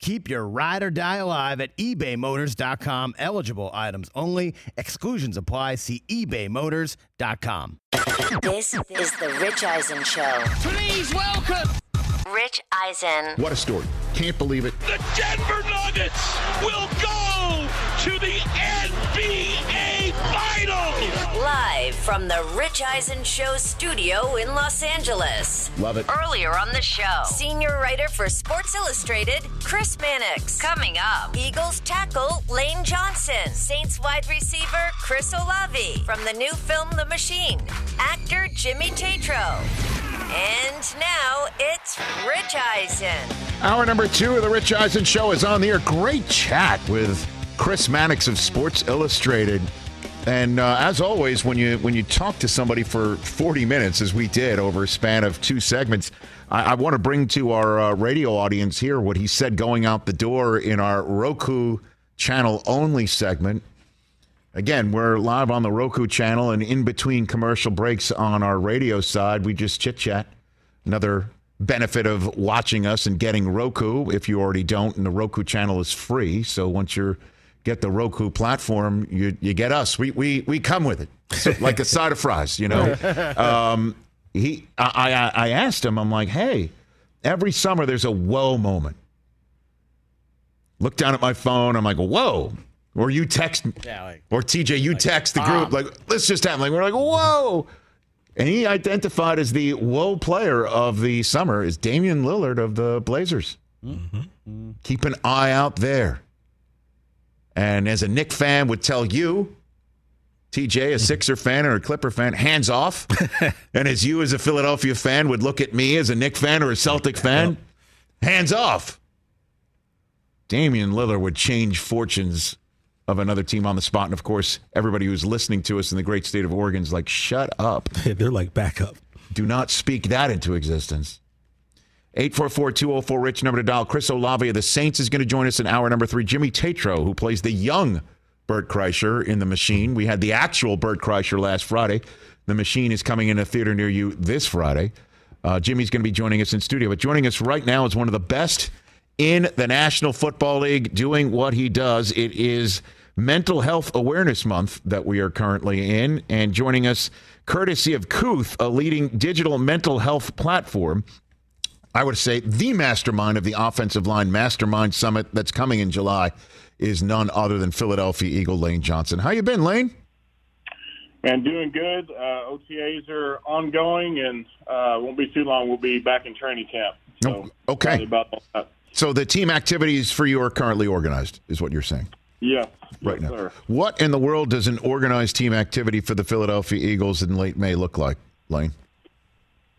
Keep your ride or die alive at ebaymotors.com. Eligible items only. Exclusions apply. See ebaymotors.com. This is the Rich Eisen Show. Please welcome Rich Eisen. What a story. Can't believe it. the Denver Nuggets will go to the NBA Finals. Live from the Rich Eisen Show studio in Los Angeles. Love it. Earlier on the show, senior writer for Sports Illustrated, Chris Mannix. Coming up, Eagles tackle Lane Johnson, Saints wide receiver Chris Olave. From the new film The Machine, actor Jimmy Tatro. And now it's Rich Eisen. Hour number two of the Rich Eisen Show is on the air. Great chat with Chris Mannix of Sports Illustrated. And uh, as always, when you when you talk to somebody for 40 minutes, as we did over a span of two segments, I, I want to bring to our uh, radio audience here what he said going out the door in our Roku channel only segment. Again, we're live on the Roku channel, and in between commercial breaks on our radio side, we just chit chat. Another benefit of watching us and getting Roku, if you already don't, and the Roku channel is free. So once you get the Roku platform, you you get us. We we we come with it, so, like a side of fries, you know. Um, he, I, I I asked him. I'm like, hey, every summer there's a whoa moment. Look down at my phone. I'm like, whoa. Or you text, Yeah, like- or TJ, you text the group like, let's just have like we're like, whoa. And he identified as the whoa player of the summer is Damian Lillard of the Blazers. Mm-hmm. Keep an eye out there. And as a Knick fan would tell you, TJ, a mm-hmm. Sixer fan or a Clipper fan, hands off. and as you, as a Philadelphia fan, would look at me as a Knick fan or a Celtic fan, hands off. Damian Lillard would change fortunes of another team on the spot. And of course, everybody who's listening to us in the great state of Oregon is like, shut up. They're like back up. Do not speak that into existence. 844 Rich number to dial. Chris Olave of the Saints is going to join us in hour number three. Jimmy Tatro, who plays the young Bert Kreischer in The Machine. We had the actual Bert Kreischer last Friday. The Machine is coming in a theater near you this Friday. Uh, Jimmy's going to be joining us in studio. But joining us right now is one of the best in the National Football League doing what he does. It is Mental Health Awareness Month that we are currently in. And joining us, courtesy of Kooth, a leading digital mental health platform. I would say the mastermind of the offensive line mastermind summit that's coming in July is none other than Philadelphia Eagle Lane Johnson. How you been, Lane? Man, doing good. Uh, OTAs are ongoing, and uh, won't be too long. We'll be back in training camp. So Oh, okay. About that. So the team activities for you are currently organized, is what you're saying Yeah. right yes, now. Sir. What in the world does an organized team activity for the Philadelphia Eagles in late May look like, Lane?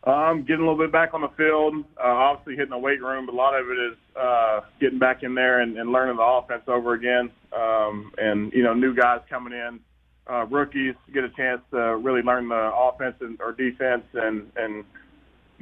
Um, getting a little bit back on the field. Uh, obviously hitting the weight room, but a lot of it is uh, getting back in there and, and learning the offense over again. Um, and you know, new guys coming in, uh, rookies get a chance to really learn the offense and, or defense, and and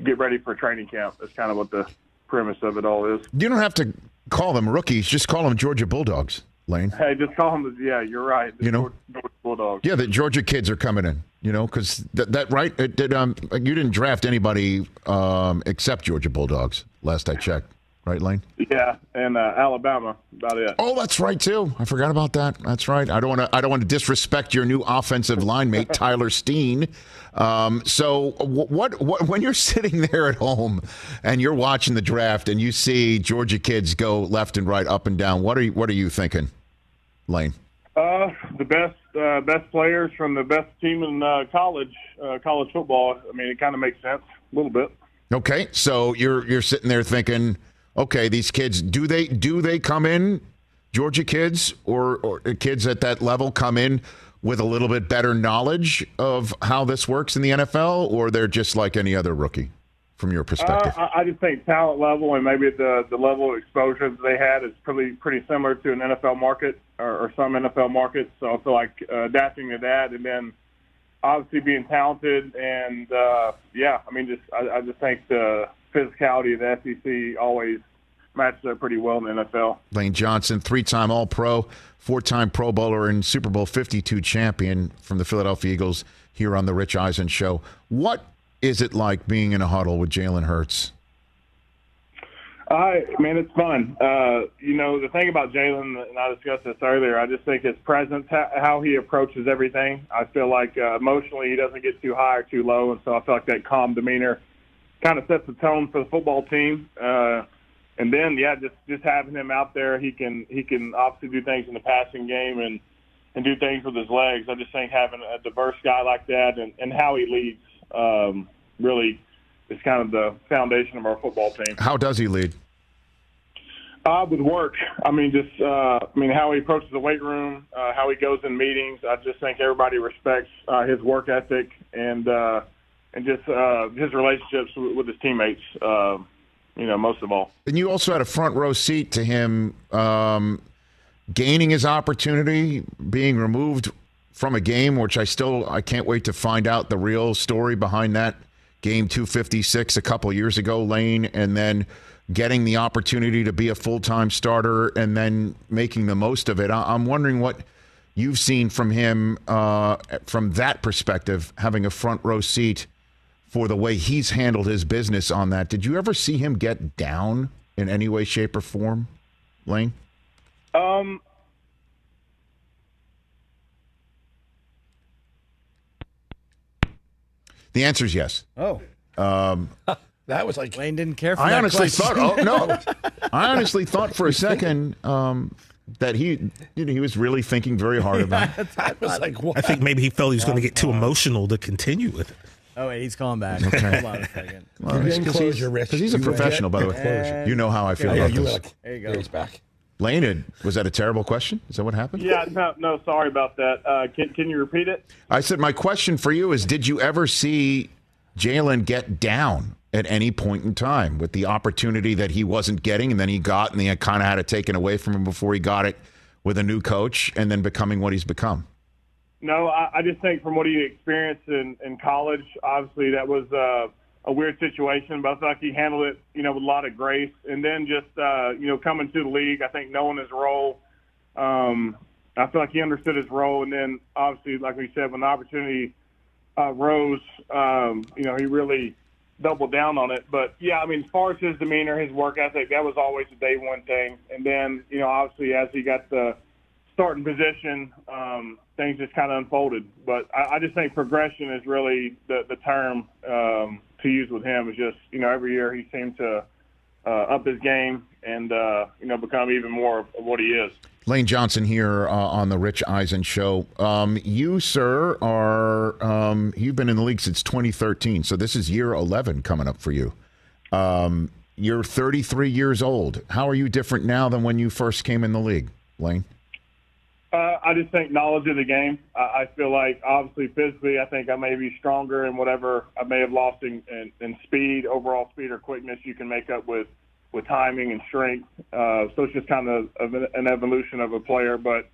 get ready for training camp. That's kind of what the premise of it all is. You don't have to call them rookies; just call them Georgia Bulldogs, Lane. Hey, just call them. The, yeah, you're right. The You know? Georgia- Bulldogs. Yeah, the Georgia kids are coming in. You know, because that, that right? It did, um, you didn't draft anybody um, except Georgia Bulldogs last I checked, right, Lane? Yeah, and uh, Alabama. About it. Oh, that's right too. I forgot about that. That's right. I don't want to. I don't want to disrespect your new offensive line mate, Tyler Steen. Um, so, wh- what, what? When you're sitting there at home and you're watching the draft and you see Georgia kids go left and right, up and down, what are you, what are you thinking, Lane? Uh, the best uh, best players from the best team in uh, college uh, college football. I mean, it kind of makes sense a little bit. Okay, so you're you're sitting there thinking, okay, these kids do they do they come in, Georgia kids or, or kids at that level come in with a little bit better knowledge of how this works in the NFL, or they're just like any other rookie? from your Uh, perspective? I, I just think talent level and maybe the the level of exposure that they had is pretty pretty similar to an NFL market or, or some NFL markets. So I feel like uh, adapting to that, and then obviously being talented, and uh, yeah, I mean, just I, I just think the physicality of the SEC always matches up pretty well in the NFL. Lane Johnson, three-time All-Pro, four-time Pro Bowler, and Super Bowl 52 champion from the Philadelphia Eagles here on the Rich Eisen Show. What is it like being in a huddle with Jalen Hurts? I man, it's fun. Uh, you know, the thing about Jalen, and I discussed this earlier. I just think his presence, how, how he approaches everything. I feel like uh, emotionally he doesn't get too high or too low, and so I feel like that calm demeanor kind of sets the tone for the football team. Uh, and then, yeah, just just having him out there, he can he can obviously do things in the passing game and and do things with his legs. I just think having a diverse guy like that and, and how he leads um, really is kind of the foundation of our football team. How does he lead? Uh, with work, I mean, just uh, I mean how he approaches the weight room, uh, how he goes in meetings. I just think everybody respects uh, his work ethic and uh, and just uh, his relationships with, with his teammates. Uh, you know, most of all. And you also had a front row seat to him um, gaining his opportunity, being removed from a game, which I still I can't wait to find out the real story behind that game 256 a couple years ago, Lane, and then getting the opportunity to be a full time starter and then making the most of it. I- I'm wondering what you've seen from him uh, from that perspective, having a front row seat for the way he's handled his business on that. Did you ever see him get down in any way, shape, or form, Lane? Um, The answer is yes. Oh, That was like Lane didn't care for I that honestly question. thought, oh no, I honestly thought for a second um, that he, you know, he was really thinking very hard about. it. I was like, what? I think maybe he felt he was going to get too emotional to continue with it. Oh wait, he's calling back. Okay. Hold on a second. You're getting closure, Rich. Because he's a You will professional, by the way. closure. You know how I feel Yeah, about you this. like, There you go. he's back. Lane, had- was that a terrible question? Is that what happened? yeah, no, no, sorry about that. Uh, can can you repeat it? I said my question for you is: Did you ever see Jalen get down at any point in time with the opportunity that he wasn't getting, and then he got, and he kind of had it taken away from him before he got it with a new coach, and then becoming what he's become? No, I, I just think from what he experienced in, in college, obviously that was uh, a weird situation, but I like he handled it, you know, with a lot of grace. And then just, uh, you know, coming to the league, I think knowing his role, um, I feel like he understood his role. And then obviously, like we said, when the opportunity uh, rose, um, you know, he really doubled down on it. But yeah, I mean, as far as his demeanor, his work ethic, that was always a day one thing. And then, you know, obviously as he got the starting position, um, things just kind of unfolded. But I, I just think progression is really the, the term um, to use with him. Is just you know every year he seemed to uh, up his game and uh, you know become even more of what he is. Lane Johnson here uh, on the Rich Eisen Show. Um, you, sir, are um, you've been in the league since 2013, so this is year 11 coming up for you. Um, you're 33 years old. How are you different now than when you first came in the league, Lane? Uh, I just think knowledge of the game. I, I feel like obviously physically, I think I may be stronger in whatever I may have lost in, in, in speed, overall speed or quickness. You can make up with with timing and strength. Uh, so it's just kind of, of an evolution of a player. But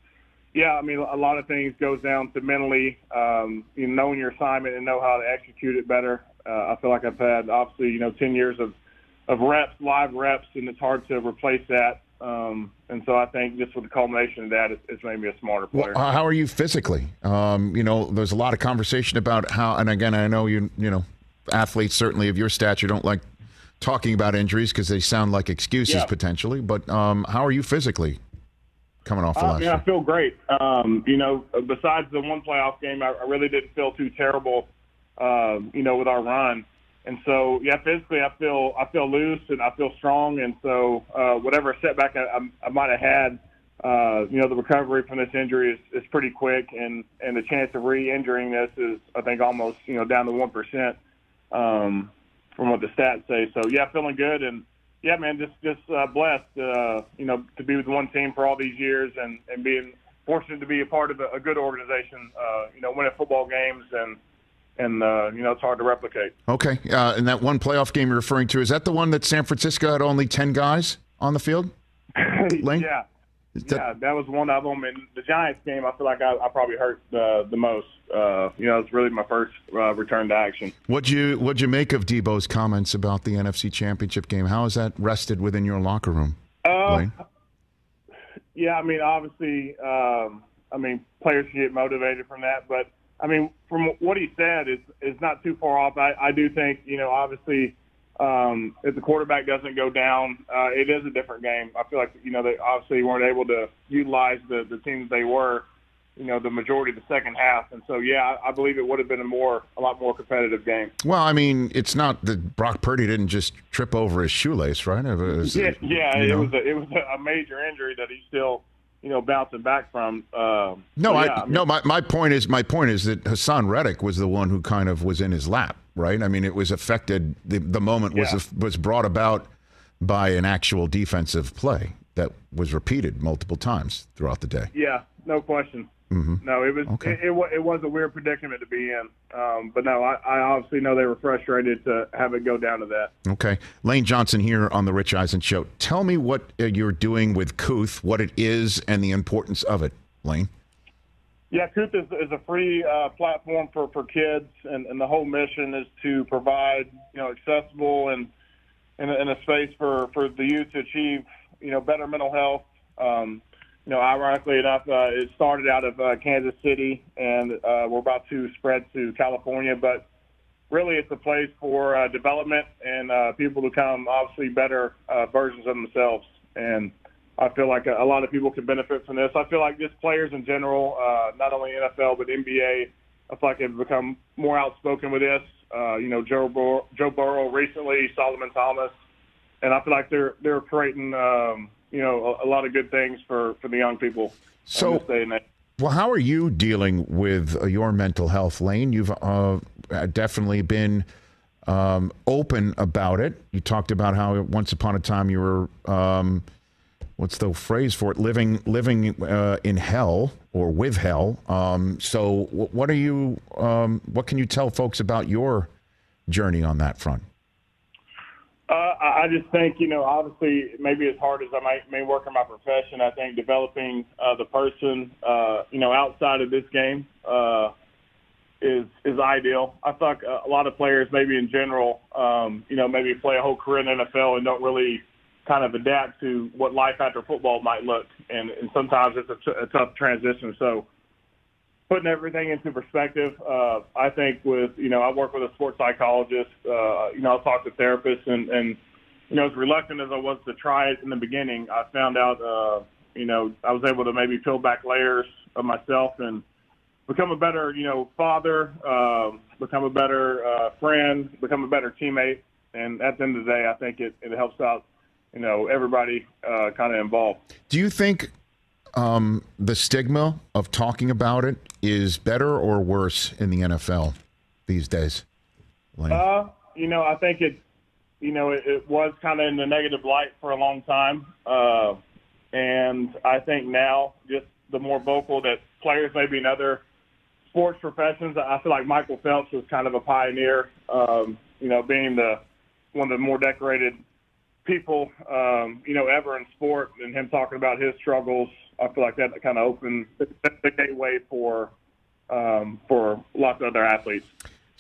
yeah, I mean, a lot of things goes down to mentally, um, you know, knowing your assignment and know how to execute it better. Uh, I feel like I've had obviously you know ten years of of reps, live reps, and it's hard to replace that. Um, and so I think just with the culmination of that, it's, it's made me a smarter player. Well, uh, how are you physically? Um, you know, there's a lot of conversation about how, and again, I know you, you know, athletes certainly of your stature don't like talking about injuries because they sound like excuses Yeah. potentially. But um, how are you physically coming off the I last mean, I feel great. Um, you know, besides the one playoff game, I, I really didn't feel too terrible. Um, you know, with our run, and so yeah, physically, I feel I feel loose and I feel strong, and so uh, whatever setback I, I, might have had, uh, you know, the recovery from this injury is, is pretty quick, and and the chance of re-injuring this is, I think, almost you know down to one percent um, from what the stats say. So yeah, feeling good and. Yeah, man, just just uh, blessed, uh, you know, to be with one team for all these years, and and being fortunate to be a part of a, a good organization. Uh, you know, winning football games and and uh, you know it's hard to replicate. Okay, uh, and that one playoff game you're referring to is that the one that San Francisco had only ten guys on the field? Lane? yeah, That- yeah, that was one of them. And the Giants game, I feel like I, I probably hurt uh, the most. Uh, you know, it's really my first uh, return to action. What'd you What'd you make of Deebo's comments about the NFC Championship game? How is that rested within your locker room? Uh, Lane? Yeah, I mean, obviously, um, I mean, players should get motivated from that. But I mean, from what he said, is is not too far off. I, I do think, you know, obviously, um, if the quarterback doesn't go down, uh, it is a different game. I feel like, you know, they obviously weren't able to utilize the the teams they were, you know, the majority of the second half. And so, yeah, I, I believe it would have been a more a lot more competitive game. Well, I mean, it's not that Brock Purdy didn't just trip over his shoelace, right? It was- Yeah, yeah, it know? was a, it was a major injury that he's still, you know, bouncing back from. Um, No, so, I, yeah, mean, no. My, my point is my point is that Haason Reddick was the one who kind of was in his lap, right? I mean, it was affected. The the moment was Yeah. was brought about by an actual defensive play that was repeated multiple times throughout the day. Yeah, no question. No, it was Okay. it, it, it was a weird predicament to be in. Um, but no, I, I obviously know they were frustrated to have it go down to that. Okay, Lane Johnson here on the Rich Eisen Show. Tell me what uh, you're doing with Kooth, what it is, and the importance of it, Lane. Yeah, Kooth is, is a free uh, platform for, for kids, and, and the whole mission is to provide you know accessible and and, a- and a space for, for the youth to achieve you know better mental health. Um, you know, ironically enough, uh, it started out of uh, Kansas City, and uh, we're about to spread to California. But really, it's a place for uh, development and uh, people to become obviously better uh, versions of themselves. And I feel like a, a lot of people can benefit from this. I feel like just players in general, uh, not only NFL but NBA, I feel like have become more outspoken with this. Uh, you know, Joe Bur- Joe Burrow recently, Solomon Thomas, and I feel like they're they're creating um, you know a, a lot of good things for for the young people. So- in this day and age. Well, how are you dealing with uh, your mental health, Lane? You've uh, definitely been um, open about it. You talked about how once upon a time you were, um, what's the phrase for it, living living uh, in hell or with hell. Um, so, what are you? Um, what can you tell folks about your journey on that front? Uh, I just think, you know, obviously, maybe as hard as I might may work in my profession, I think developing uh, the person, uh, you know, outside of this game uh, is is ideal. I think a lot of players, maybe in general, um, you know, maybe play a whole career in the NFL and don't really kind of adapt to what life after football might look, and, and sometimes it's a, t- a tough transition. So putting everything into perspective, uh, I think with you know I work with a sports psychologist. Uh, you know, I talk to therapists, and and you know as reluctant as I was to try it in the beginning, I found out uh, you know I was able to maybe peel back layers of myself and become a better you know father, um, become a better uh, friend, become a better teammate, and at the end of the day, I think it, it helps out you know everybody uh, kind of involved. Do you think um, the stigma of talking about it is better or worse in the NFL these days? Lane? Uh, you know, I think it, you know, it, it was kind of in the negative light for a long time. Uh, and I think now, just the more vocal that players maybe in other sports professions, I feel like Michael Phelps was kind of a pioneer, um, you know, being the one of the more decorated people, um, you know, ever in sport and him talking about his struggles. I feel like that kind of opens the, the gateway for, um, for lots of other athletes.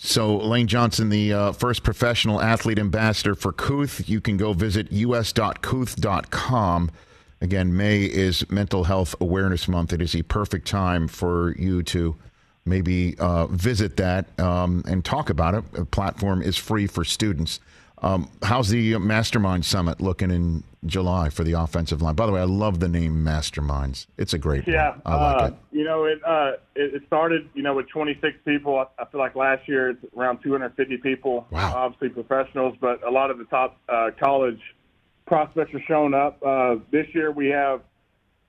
So, Lane Johnson, the uh, first professional athlete ambassador for Kooth. You can go visit us.kooth.com. Again, May is Mental Health Awareness Month. It is a perfect time for you to maybe uh, visit that um, and talk about it. The platform is free for students. Um, how's the Mastermind Summit looking in July for the offensive line? By the way, I love the name Masterminds. It's a great name. Yeah, one. I like uh, it. You know, it, uh, it it started you know with 26 people. I, I feel like last year it's around 250 people. Wow. Obviously professionals, but a lot of the top uh, college prospects are showing up. Uh, this year we have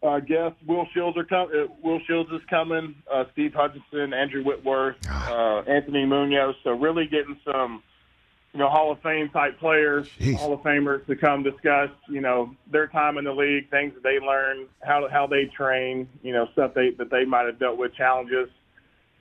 uh, guests. Will Shields are com- uh, Will Shields is coming. Uh, Steve Hutchinson, Andrew Whitworth, Ah. uh, Anthony Munoz. So really getting some you know, Hall of Fame type players, Jeez. Hall of Famers to come discuss, you know, their time in the league, things that they learned, how how they train, you know, stuff they that they might have dealt with, challenges,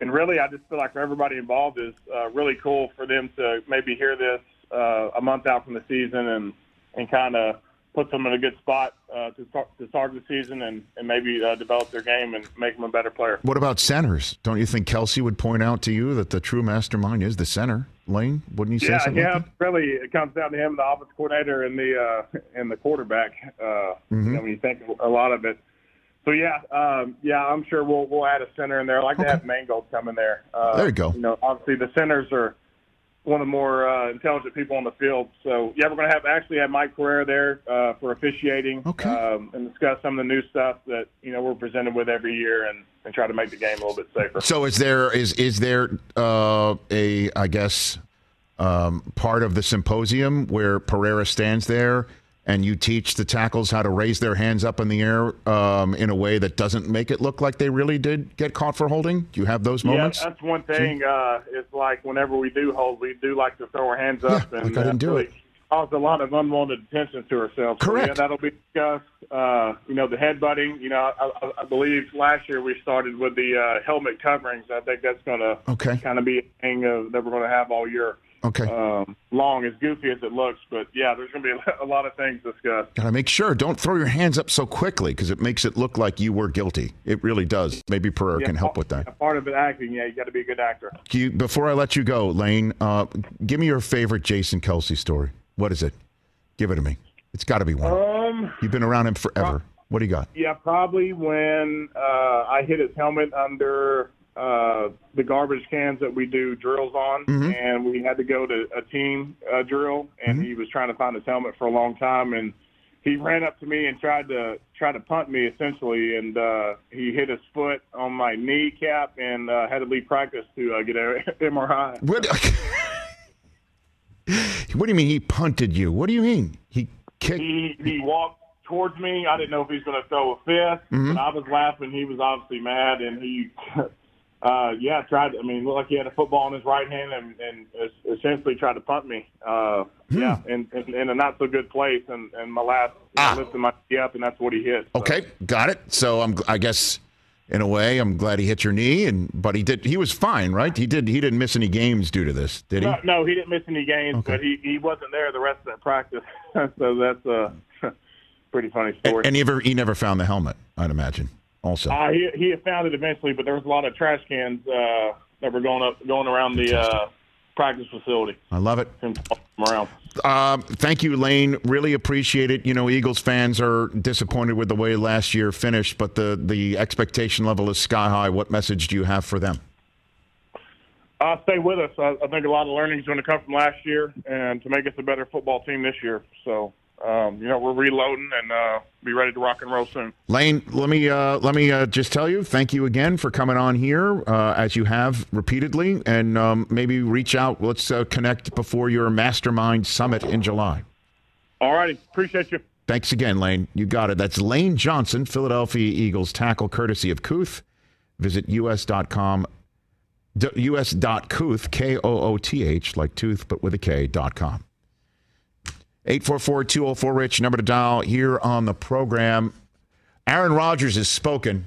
and really, I just feel like for everybody involved is uh, really cool for them to maybe hear this uh, a month out from the season and and kind of puts them in a good spot uh, to start to start the season and, and maybe uh, develop their game and make them a better player. What about centers? Don't you think Kelce would point out to you that the true mastermind is the center? Lane, wouldn't you say yeah, something? Yeah, like really, it comes down to him, the offense coordinator, and the uh, and the quarterback. Uh, Mm-hmm. you know, when you think a lot of it. So yeah, um, yeah, I'm sure we'll we'll add a center in there. I like to have Mangold come in there. Uh, There you go. You know, obviously the centers are one of the more uh, intelligent people on the field. So yeah, we're going to have actually have Mike Pereira there uh, for officiating Okay. um, and discuss some of the new stuff that you know we're presented with every year and, and try to make the game a little bit safer. So is there is is there uh, a I guess um, part of the symposium where Pereira stands there and you teach the tackles how to raise their hands up in the air um, in a way that doesn't make it look like they really did get caught for holding? Do you have those moments? Yeah, that's one thing. Uh, it's like whenever we do hold, we do like to throw our hands up Yeah, and like I didn't uh, do it. cause a lot of unwanted attention to ourselves. So, Correct. yeah, that'll be discussed. Uh, you know, the headbutting. You know, I, I, I believe last year we started with the uh, helmet coverings. I think that's going to Okay. kind of be a thing that we're going to have all year. Okay. Um, long, as goofy as it looks, but yeah, there's going to be a lot of things discussed. Gotta make sure. Don't throw your hands up so quickly because it makes it look like you were guilty. It really does. Maybe Pereira Yeah, can help with that. Part of it acting, yeah, you got to be a good actor. You, before I let you go, Lane, uh, give me your favorite Jason Kelce story. What is it? Give it to me. It's got to be one. Um, You've been around him forever. What do you got? Yeah, probably when uh, I hit his helmet under uh, the garbage cans that we do drills on, Mm-hmm. and we had to go to a team uh, drill, and he was trying to find his helmet for a long time, and he ran up to me and tried to try to punt me essentially, and uh, he hit his foot on my kneecap and uh, had to leave practice to uh, get a MRI. What? what do you mean he punted you? What do you mean he kicked? he he walked towards me. I didn't know if he was going to throw a fist, Mm-hmm. but I was laughing. He was obviously mad, and he, uh, yeah, tried. I mean, looked like he had a football in his right hand, and, and essentially tried to punt me. Uh, Yeah, in, in, in a not so good place, and, and my last Ah. lifted my knee up, and that's what he hit. So. Okay, got it. So I'm, I guess, in a way, I'm glad he hit your knee, and but he did. He was fine, right? He did. He didn't miss any games due to this, did he? No, no, he didn't miss any games, Okay. but he, he wasn't there the rest of that practice. so that's a pretty funny story. and he never, he never found the helmet. I'd imagine. Also, Uh, he he had found it eventually, but there was a lot of trash cans uh, that were going up, going around the uh, practice facility. I love it. Him tossing them around. Um, thank you, Lane. Really appreciate it. You know, Eagles fans are disappointed with the way last year finished, but the the expectation level is sky high. What message do you have for them? Uh, stay with us. I, I think a lot of learning is going to come from last year, and to make us a better football team this year. So, um, you know, we're reloading and uh, be ready to rock and roll soon. Lane, let me uh, let me uh, just tell you, thank you again for coming on here uh, as you have repeatedly, and um, maybe reach out. Let's uh, connect before your Mastermind Summit in July. All righty, appreciate you. Thanks again, Lane. You got it. That's Lane Johnson, Philadelphia Eagles tackle, courtesy of Kooth. Visit us.com, us.kooth, K O O T H, like tooth, but with a K, dot com. 844 204 Rich, number to dial here on the program. Aaron Rodgers has spoken,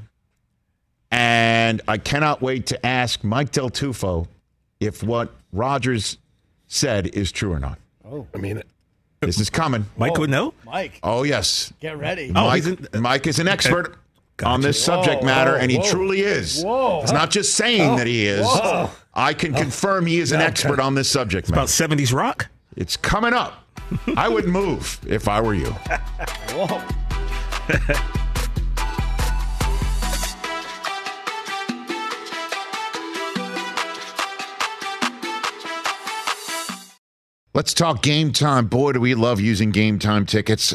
and I cannot wait to ask Mike Del Tufo if what Rodgers said is true or not. Oh, I mean, This is coming. Mike would know. Mike, Oh, yes. get ready. Oh, Mike, he's in- Mike is an expert Gotcha. on this subject Whoa, matter, whoa, and he whoa. truly is. Whoa. It's not just saying oh, that he is. Whoa. I can confirm he is an expert on this subject matter. About 70s rock. It's coming up. I would move if I were you. Whoa. Let's talk game time. Boy, do we love using game time tickets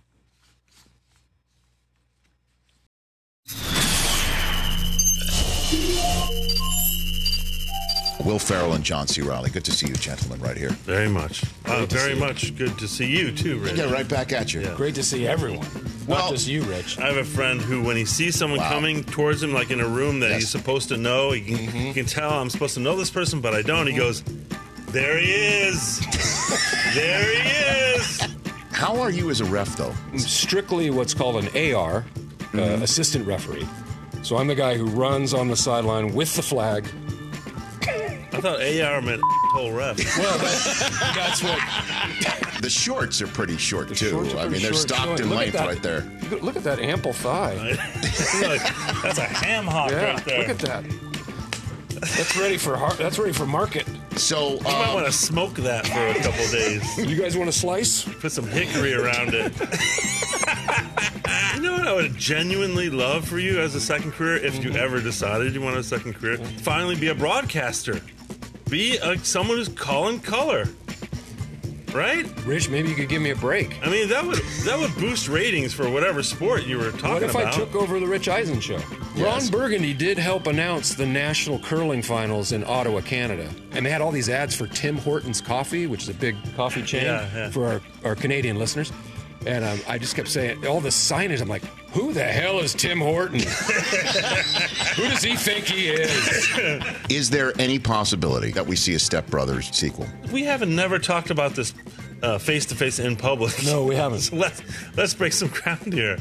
Will Ferrell and John C. Reilly. Good to see you, gentlemen, right here. Very much. Uh, very much good to see you too, Rich. Yeah, right back at you. Great to see everyone. Well- Not just you, Rich. I have a friend who, when he sees someone Wow. coming towards him, like in a room that Yes. he's supposed to know, he can, he can tell I'm supposed to know this person, but I don't. He goes, "There he is, there he is." How are you as a ref, though? Strictly what's called an AR, uh, assistant referee. So I'm the guy who runs on the sideline with the flag. I thought AR meant whole ref. Well, that, that's what. The shorts are pretty short, the too. shorts are I mean, they're short, stocked in length that- right there. Look- Look at that ample thigh. Like, that's a ham hock Yeah, right there. look at that. That's ready for har- that's ready for market. So, You might um, want to smoke that for a couple days. You guys want a slice? Put some hickory around it. you know what I would genuinely love for you as a second career if Mm-hmm. you ever decided you wanted a second career? Finally be a broadcaster. Be a, someone who's calling color. Right? Rich, maybe you could give me a break. I mean that would that would boost ratings for whatever sport you were talking about. What if about. I took over the Rich Eisen show? Yes. Ron Burgundy did help announce the national curling finals in Ottawa, Canada. And they had all these ads for Tim Hortons Coffee, which is a big coffee chain Yeah, yeah. for our, our Canadian listeners. And um, I just kept saying, all the signage, I'm like, who the hell is Tim Horton? who does he think he is? is there any possibility that we see a Step Brothers sequel? we haven't never talked about this face to face in public. No, we haven't. So let's let's break some ground here.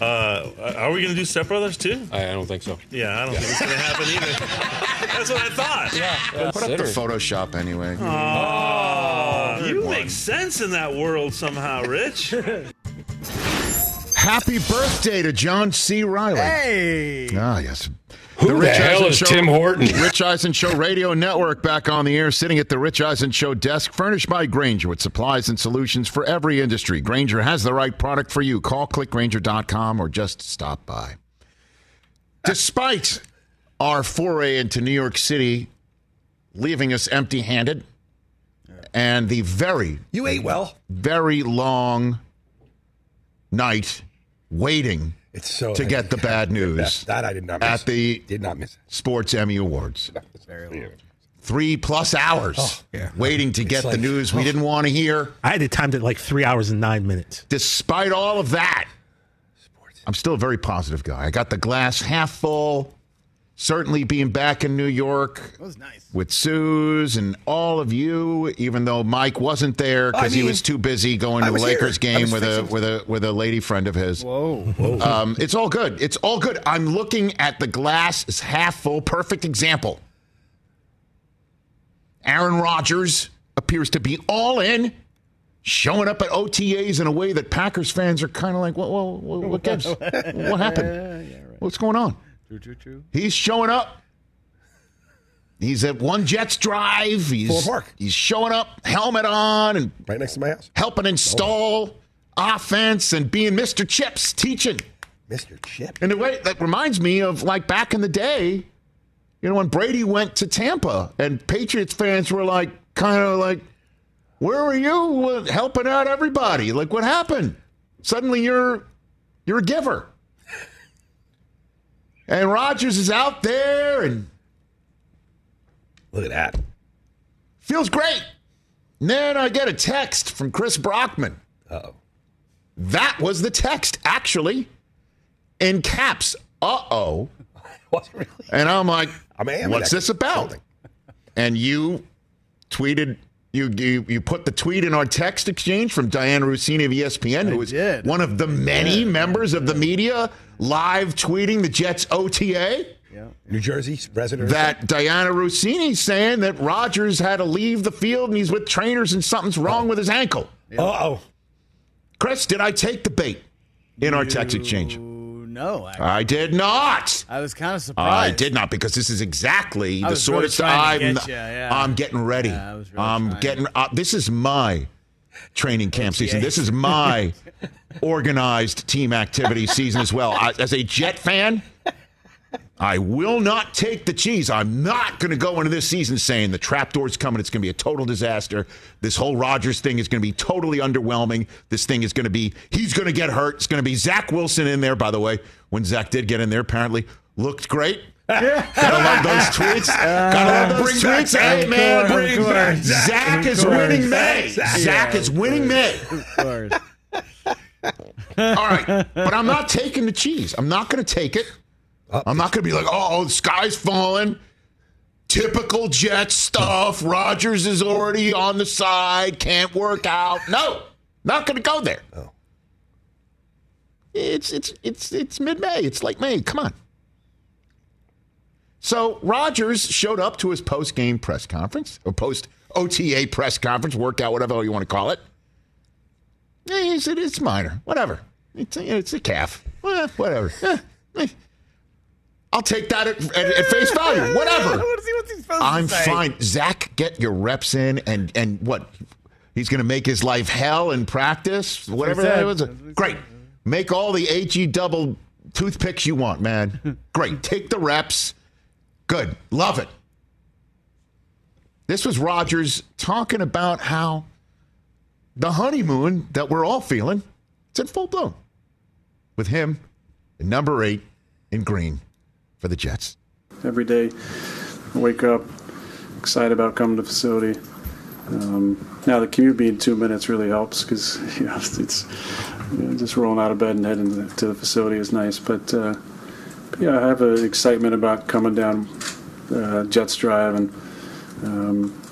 Uh, are we going to do Step Brothers too? I, I don't think so. Yeah, I don't think it's going to happen either. That's what I thought. Yeah, Put up the Photoshop anyway. Oh, you make sense in that world somehow, Rich. Happy birthday to John C. Reilly. Hey. Ah, yes. Who the, hell Eisen is Show- Tim Horton? Rich Eisen Show Radio Network back on the air, sitting at the Rich Eisen Show desk, furnished by Grainger with supplies and solutions for every industry. Grainger has the right product for you. Call clickgrainger.com or just stop by. Despite our foray into New York City leaving us empty handed and the very, You ate well. very long night waiting It's so to get the bad news that, that I did not miss. at the did not miss. Sports Emmy Awards. it. Three plus hours oh, yeah. waiting to get the like- news we oh. didn't want to hear. I had it timed at like three hours and nine minutes. Despite all of that, I'm still a very positive guy. I got the glass half full. Certainly being back in New York was nice. with Suze and all of you, even though Mike wasn't there because I he was too busy going to the was here. Lakers game with a with a with a lady friend of his. Whoa. Um, it's all good. It's all good. I'm looking at the glass as half full. Perfect example. Aaron Rodgers appears to be all in, showing up at OTAs in a way that Packers fans are kind of like, well, well, what gives? what happened? What's going on? He's showing up. He's at one Jets drive. He's Park. he's showing up, helmet on, and Right next to my house. helping install offense and being Mr. Chips, teaching. Mr. Chip. In a way that reminds me of like back in the day, you know, when Brady went to Tampa and Patriots fans were like, kind of like, Where were you helping out everybody? Like, what happened? Suddenly, you're you're a giver. And Rodgers is out there and Look at that. feels great. And then I get a text from Chris Brockman. Uh-oh. That was the text, actually, in caps. Uh oh. Really? And I'm like, I'm what's this about? something. And you tweeted, you, you you put the tweet in our text exchange from Dianna Russini of ESPN, who is did. one of the many members of the media live tweeting the Jets OTA. New Jersey resident. That Dianna Russini saying that Rodgers had to leave the field and he's with trainers and something's wrong with his ankle. Uh oh. Chris, did I take the bait in our text exchange? No, I, I did not. I was kind of surprised. I did not because this is exactly I the sort really of stuff I'm, get yeah. I'm getting ready. Yeah, I was really I'm trying. getting. Uh, this is my training camp season. This is my organized team activity season as well. I, as a Jet fan, I will not take the cheese. I'm not going to go into this season saying the trapdoor's coming. It's going to be a total disaster. This whole Rodgers thing is going to be totally underwhelming. This thing is going to be, he's going to get hurt. It's going to be Zach Wilson in there, by the way. When Zach did get in there, apparently looked great. Gotta love those tweets. Gotta love those tweets. Zach. Hey, man, bring back Zach. Zach is winning May. Zach. Zach is winning May. All right, but I'm not taking the cheese. I'm not going to take it. I'm not going to be like, oh, the sky's falling. Typical Jet stuff. Rodgers is already on the side. Can't work out. No, not going to go there. Oh. It's it's it's it's mid May. It's late May. Come on. So Rodgers showed up to his post game press conference or post OTA press conference, workout, whatever you want to call it. Eh, He said it's minor, whatever. It's a, it's a calf, Eh, whatever. Eh, eh. I'll take that at, at, at face value, whatever. want to see what he's supposed I'm to say. fine. Zach, get your reps in, and and what? He's going to make his life hell in practice, whatever that was. What he Great. Make all the HE double toothpicks you want, man. Great. Take the reps. Good. Love it. This was Rodgers talking about how the honeymoon that we're all feeling, it's in full bloom with him number eight in green for the Jets. every day. I wake up excited about coming to the facility. Um, now the commute being two minutes really helps because you know, it's you know, just rolling out of bed and heading to the facility is nice. But uh, yeah, I have an excitement about coming down uh, Jets Drive, and um,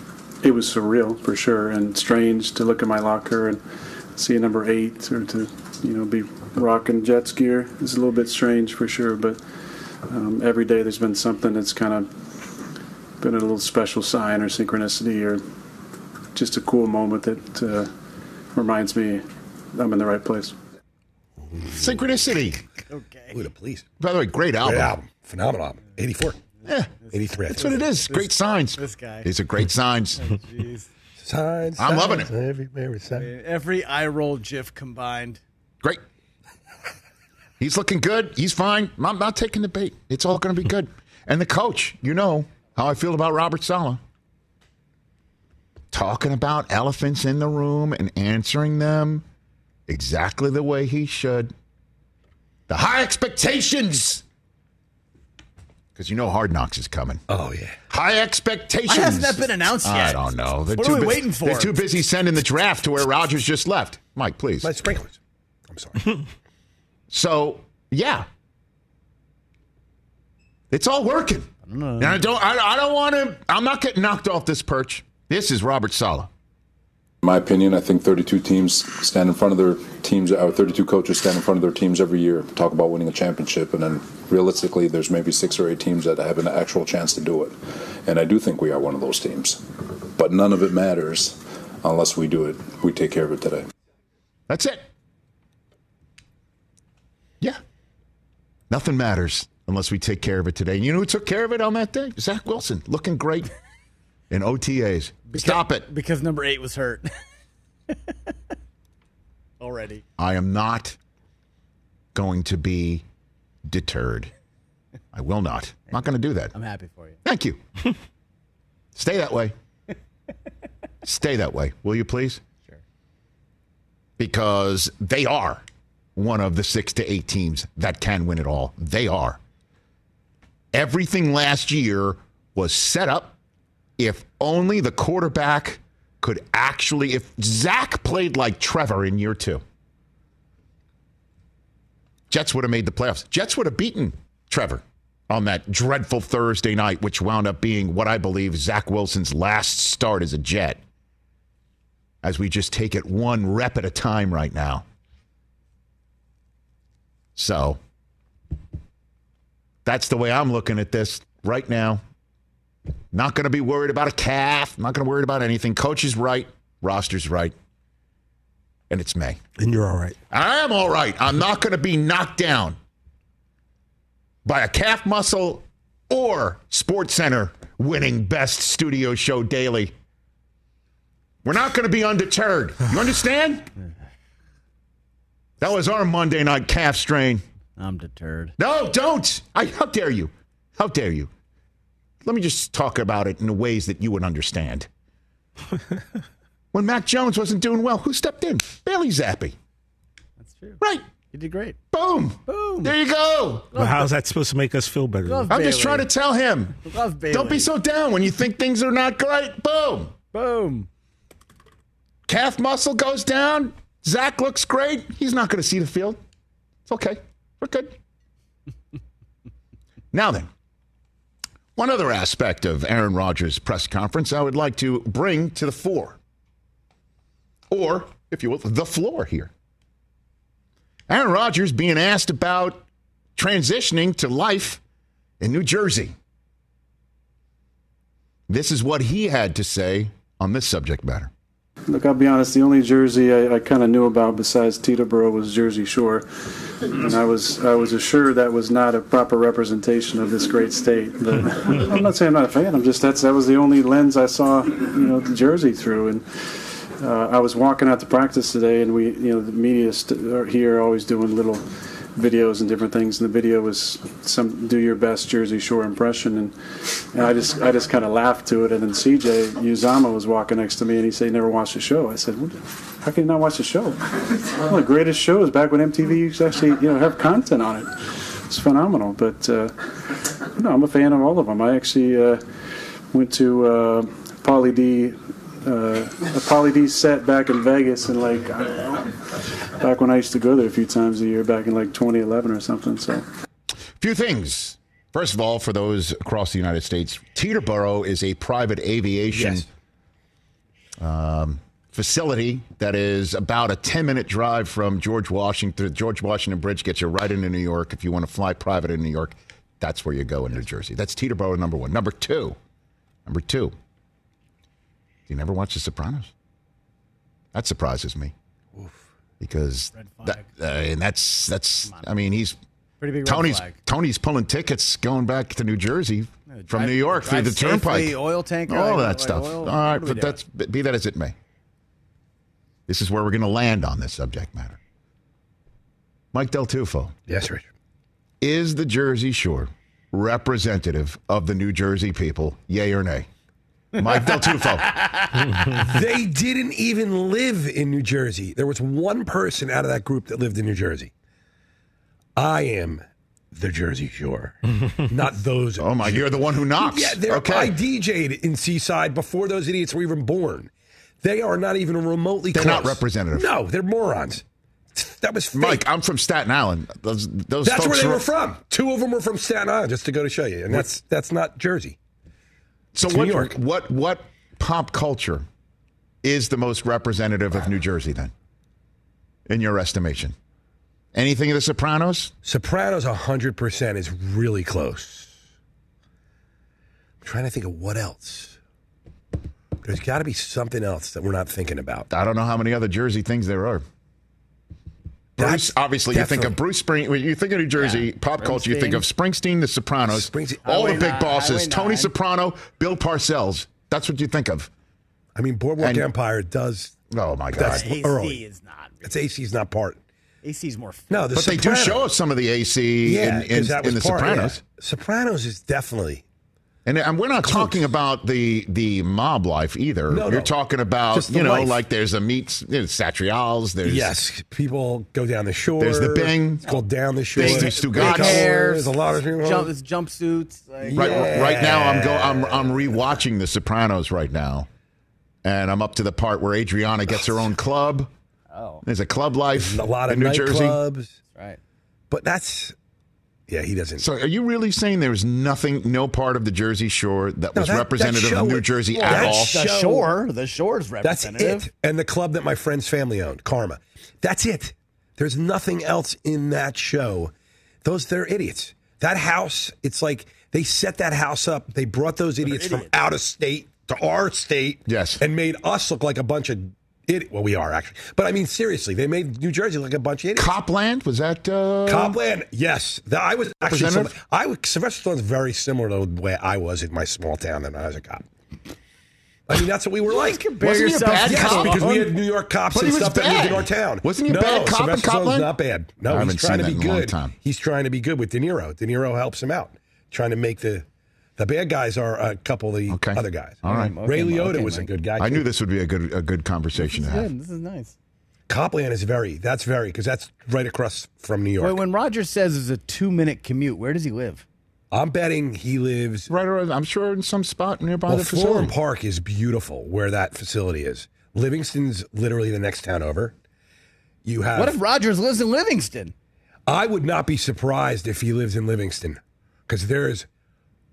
it was surreal for sure and strange to look at my locker and see a number eight or to you know be rocking Jets gear. It's a little bit strange for sure, but um, every day there's been something that's kind of been a little special sign or synchronicity or just a cool moment that uh, reminds me I'm in the right place. Synchronicity. Okay. Ooh, the police. By the way, great album. Great album. Phenomenal album. 84. Yeah, 83. That's what it is. Great signs. this guy. These are great signs. Oh, jeez. Signs, I'm loving it. Every, every sign. Every eye roll GIF combined. Great. He's looking good. He's fine. I'm not taking the bait. It's all going to be good. And the coach, you know how I feel about Robert Saleh. Talking about elephants in the room and answering them exactly the way he should. The high expectations. Because you know Hard Knocks is coming. Oh, yeah. High expectations. Why hasn't that been announced I yet? I don't know. They're What too are we bu- waiting for? They're too busy sending the draft to where Rodgers just left. Mike, please. My sprinklers. I'm sorry. So yeah, it's all working. I don't know. And I don't. I, I don't want to. I'm not getting knocked off this perch. This is Robert Saleh. My opinion, I think 32 teams stand in front of their teams, or 32 coaches stand in front of their teams every year, talk about winning a championship, and then realistically, there's maybe six or eight teams that have an actual chance to do it. And I do think we are one of those teams. But none of it matters unless we do it. We take care of it today. That's it. Yeah. Nothing matters unless we take care of it today. And you know who took care of it on that day? Zach Wilson, looking great in OTAs. Stop it. Because number eight was hurt. Already. I am not going to be deterred. I will not. I'm not going to do that. I'm happy for you. Thank you. Stay that way. Stay that way, will you please? Sure. Because they are one of the six to eight teams that can win it all. They are. Everything last year was set up if only the quarterback could actually, if Zach played like Trevor in year two, Jets would have made the playoffs. Jets would have beaten Trevor on that dreadful Thursday night, which wound up being what I believe Zach Wilson's last start as a Jet. As we just take it one rep at a time right now. So that's the way I'm looking at this right now. Not going to be worried about a calf. Not going to worry about anything. Coach is right. Roster's right. And it's May. And you're all right. I am all right. I'm not going to be knocked down by a calf muscle or Sports Center winning best studio show daily. We're not going to be undeterred. You understand? That was our Monday night calf strain. I'm deterred. No, don't. I, how dare you? How dare you? Let me just talk about it in the ways that you would understand. when Mac Jones wasn't doing well, who stepped in? Bailey Zappe. That's true. Right. You did great. Boom. Boom. There you go. Well, how's that supposed to make us feel better? Love I'm just trying to tell him. Love Bailey. Don't be so down when you think things are not great. Boom. Boom. Calf muscle goes down. Zach looks great. He's not going to see the field. It's okay. We're good. now then, one other aspect of Aaron Rodgers' press conference I would like to bring to the fore, or, if you will, the floor here. Aaron Rodgers being asked about transitioning to life in New Jersey. This is what he had to say on this subject matter. Look, I'll be honest. The only jersey I, I kind of knew about besides Teterboro was Jersey Shore, and I was I was assured that was not a proper representation of this great state. But I'm not saying I'm not a fan. I'm just that's that was the only lens I saw, you know, the jersey through. And uh, I was walking out to practice today, and we, you know, the media st- are here always doing little videos and different things. And the video was some do your best Jersey Shore impression, and, and I just I just kind of laughed to it. And then CJ Uzomah was walking next to me, and he said he never watched the show. I said, how can you not watch the show? One of the greatest shows back when MTV used to actually you know have content on it. It's phenomenal. But uh, no, I'm a fan of all of them. I actually uh, went to uh, D. Uh, a Pauly D set back in Vegas, and like I don't know, back when I used to go there a few times a year, back in like 2011 or something. So. Few things. First of all, for those across the United States, Teterboro is a private aviation Yes. um, facility that is about a 10 minute drive from George Washington. George Washington Bridge gets you right into New York. If you want to fly private in New York, that's where you go in New Jersey. That's Teterboro, number one. Number two, number two, you never watch The Sopranos? That surprises me. Because that, uh, and that's that's I mean he's Pretty big red Tony's flag. Tony's pulling tickets going back to New Jersey from drive- New York through drive the turnpike, safely, oil tanker, all like- that like stuff. oil- all right, what but that's be that as it may. This is where we're going to land on this subject matter. Mike Del Tufo, Yes, Richard. is the Jersey Shore representative of the New Jersey people? Yay or nay? Mike Del Tufo. they didn't even live in New Jersey. There was one person out of that group that lived in New Jersey. I am the Jersey Shore, not those. Oh my, you're the one who knocks. Yeah, they're, okay. I DJ'd in Seaside before those idiots were even born. They are not even remotely. They're close. not representative. No, they're morons. That was fake. Mike, I'm from Staten Island. Those those That's where they are- were from. Two of them were from Staten Island, just to go to show you, and that's that's not Jersey. So It's what, New York. what what pop culture is the most representative of New Jersey then? In your estimation? Anything of the Sopranos? Sopranos 100% is really close. I'm trying to think of what else. There's got to be something else that we're not thinking about. I don't know how many other Jersey things there are. Bruce, That's obviously, you think of Bruce Spring. When you think of New Jersey pop culture, you think of Springsteen, The Sopranos, Springsteen- all oh, the big nine- bosses, Highway Tony nine. Soprano, Bill Parcells. That's what you think of. I mean, Boardwalk And- Empire does. Oh my God! That's AC early. is not. It's AC's not part. AC's more. No, the but they do show us some of the AC Yeah, in, 'cause in, in the part, Sopranos. yeah. Sopranos is definitely. And, and we're not talking about the the mob life either. No, You're no. talking about you know life. like there's a meat you know, Satriale's. There's Yes, people go down the shore. There's the Bing. Go down the shore. There's the Big Stugats. colors, a lot of people. jump, it's jumpsuits. Like, Right, right now, I'm go. I'm I'm rewatching The Sopranos right now, and I'm up to the part where Adriana gets her own club. Oh, There's a club life a lot of in New Jersey. nightclubs. right. But that's yeah, he doesn't. So, are you really saying there was nothing, no part of the Jersey Shore that No, was that- that representative show of New Jersey well, at that all? show- The shore, the shore's That's representative. it. And the club that my friend's family owned, Karma. That's it. There's nothing else in that show. Those they're idiots. That house, it's like they set that house up. They brought those idiots from out of state to our state. Yes. And made us look like a bunch of idiots. Well, we are actually. But I mean, seriously, they made New Jersey look like a bunch of idiots. Copland was that? Uh, Copland, yes. The- I was actually. Some, I was Sylvester Stallone's very similar to the way I was in my small town and I was a cop. I mean, that's what we were like. Wasn't he a bad Yes, cop? because we had New York cops But and he was stuff that lived in our town. Wasn't he a no, bad cop in Sylvester Stallone's Copland? not bad. No, I he's haven't trying to be that in a long good. He's trying to be good with De Niro. De Niro helps him out, trying to make the the bad guys are a couple of the Okay. other guys. All right. Ray Okay, Liotta okay, was a good guy. I knew this would be a good a good conversation to have. Good. This is nice. Copland is very. That's very because that's right across from New York. Wait, when Rodgers says it's a two-minute commute, where does he live? I'm betting he lives Right around, I'm sure in some spot nearby Well, the Florham facility. Park is beautiful where that facility is. Livingston's literally the next town over. You have. What if Rodgers lives in Livingston? I would not be surprised if he lives in Livingston because there is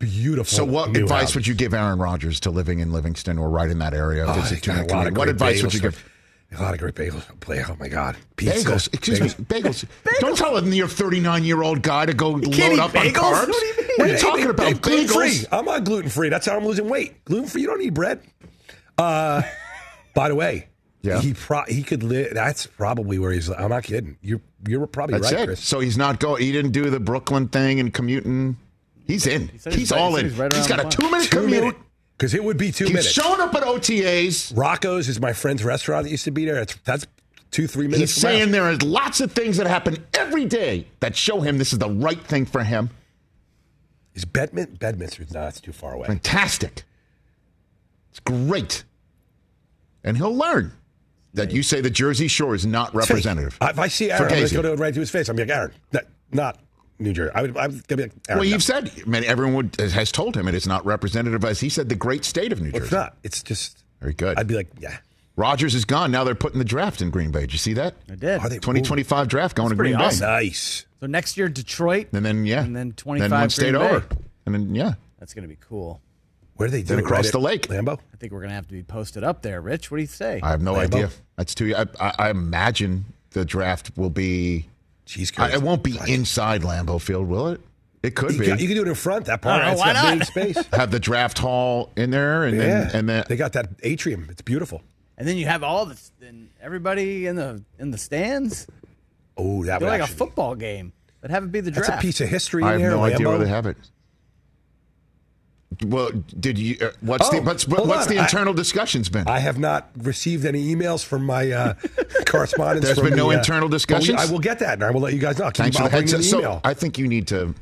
beautiful. So, what advice houses. would you give Aaron Rodgers to living in Livingston or right in that area? Oh, it's a he's got two-minute a lot of What advice would you give? A lot of great bagels. Play. Oh my God, Pizza. Bagels. Excuse me, bagels. Don't tell a near 39 year old guy to go load up on carbs. What do you mean? What are you talking about? gluten free. I'm on gluten free. That's how I'm losing weight. Gluten free. You don't need bread. Uh, by the way, Yeah. he pro- he could live. That's probably where he's. I'm not kidding. You're you're probably That's right, it. Chris. So he's not going. He didn't do the Brooklyn thing and commuting. He's in. said he's he's right- all in. said he's right he's around got a two minute Two commute. minute. Because it would be two He's minutes. showing up at OTAs. Rocco's is my friend's restaurant that used to be there. That's, that's two, three minutes. He's from my saying house. there is lots of things that happen every day that show him this is the right thing for him. Is Bedmin- Bedminster? No, it's too far away. Fantastic. It's great. And he'll learn that you say the Jersey Shore is not representative. If I see Aaron, I'm going to go right to his face. I'm like, Aaron, that, not New Jersey. I would, I would be like, Aaron, Well, no. you've said, I mean, everyone would, has told him it is not representative, as he said, the great state of New Well, Jersey. it's not. It's just. Very good. I'd be like, yeah. Rodgers is gone. Now they're putting the draft in Green Bay. Did you see that? I did. Are they 2025 draft going to pretty Green Bay. Nice. So next year, Detroit. And then, yeah. And then 25 Then one state Green Bay. over. And then, yeah. That's going to be cool. Where do they do Then across Right the lake. Lambeau? I think we're going to have to be posted up there. Rich, what do you say? I have no Lambeau? idea. That's too. I, I, I imagine the draft will be. Cheese I, it won't be inside Lambeau Field, will it? It could You be. can, you can do it in front. That part. Oh, I don't know, That's why not? space. have the draft hall in there, and yeah. then and then they got that atrium. It's beautiful. and then you have all the and everybody in the in the stands. Oh, that Do would like a football game, but have it be the draft. That's a piece of history. I in have there, no idea where they have it. Well, did you? Uh, what's Oh, the what's, what's the I- internal discussions been? I have not received any emails from my uh, correspondence. There's been no the, uh, internal but we- discussions? I will get that, and I will let you guys know. Thanks for the heads up. So I think you need to.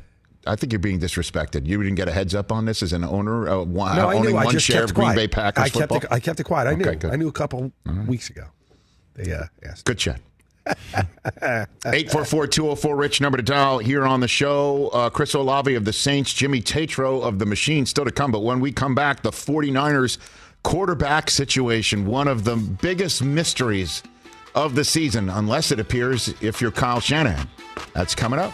I think you're being disrespected. You didn't get a heads up on this as an owner, uh, one, no, I knew. I one just share kept of Green quiet. Bay Packers I kept football. it, I kept it quiet. I knew. Good. I knew a couple weeks ago. They uh, asked. Good chat. 844-204 Rich number to dial here on the show. Uh, Chris Olave of the Saints, Jimmy Tatro of the Machine still to come. But when we come back, the 49ers quarterback situation, one of the biggest mysteries of the season, unless it appears if you're Kyle Shanahan. That's coming up.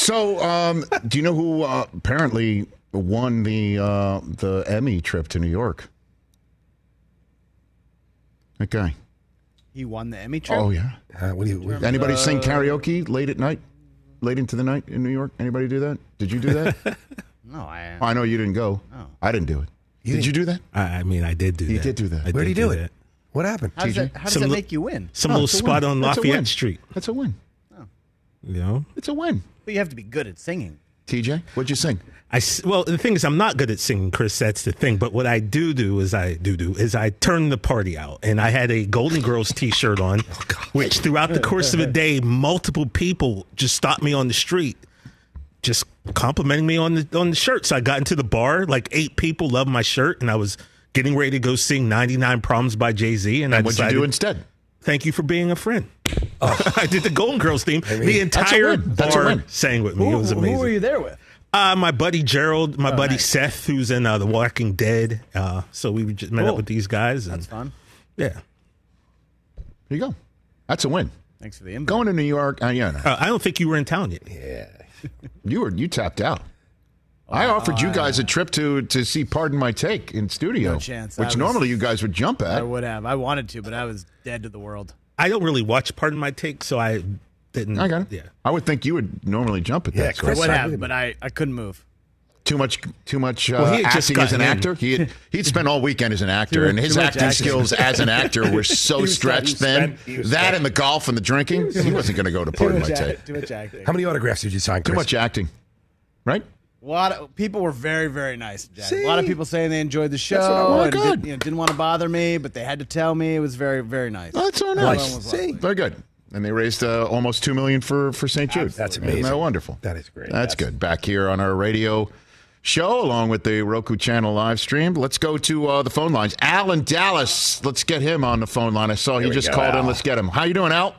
So, um, do you know who uh, apparently won the uh, the Emmy trip to New York? That guy. He won the Emmy trip. Oh yeah. Uh, what do you? what- Anybody sing Uh, karaoke late at night, late into the night in New York? Anybody do that? Did you do that? No, I. I know you didn't go. I didn't do it. did you do that? I, I mean, I did do You that. did do that. I Where'd did he do it? that. What happened? How does, TJ? that, how does Some that make you win? Some Oh, little spot win. on That's. Lafayette Street. That's a win. You know, It's a win. But you have to be good at singing. TJ, what'd you sing? I s- well, the thing is, I'm not good at singing, Chris. That's the thing. But what I do do is I do do is I turn the party out, and I had a Golden Girls T-shirt on, oh, which throughout the course of a day, multiple people just stopped me on the street, just complimenting me on the on the shirt. So I got into the bar, like eight people loved my shirt, and I was getting ready to go sing 99 Problems by Jay Z, and, I What'd you do instead? Thank you for being a friend. I did the Golden Girls theme. the that's a entire win. Bar sang with me. Who, it was amazing. who were you there with? Uh, my buddy Gerald, my Oh, buddy nice. Seth, who's in uh, The Walking Dead. Uh, so we just met Cool. up with these guys. And, That's fun. Yeah. There you go. That's a win. Thanks for the invite. Going to New York. Uh, yeah, no. Uh, I don't think you were in town yet. Yeah. you were you tapped out. I Oh, offered you guys a trip to to see Pardon My Take in studio, No chance. which was- normally you guys would jump at. I would have. I wanted to, but I was dead to the world. I don't really watch Pardon My Take, so I didn't. I got it. Yeah. I would think you would normally jump at Yeah, that. I Chris, stuff. would have, but I, I couldn't move. Too much, too much uh, Well, he had just acting as an in. actor. He had, he'd spent all weekend as an actor, Too- and his acting acting. skills as an actor were so stretched he was thin. spent- he was That spent. and the golf and the drinking, he wasn't going to go to Pardon My Take. too much acting. How many autographs did you sign? Too Chris? much acting, right? A lot of people were very, very nice. Jack. See? A lot of people saying they enjoyed the show what I want. and Good. did, you know, didn't want to bother me, but they had to tell me. It was very, very nice. Oh, that's so Everyone nice. See? Very good. And they raised uh, almost two million for for St. Jude. That's Isn't amazing. that wonderful? That is great. That's Yes. good. Back here on our radio show, along with the Roku channel live stream. Let's go to uh, the phone lines. Alan Dallas. Let's get him on the phone line. I saw he just go, called in. Let's get him. How you doing, Al?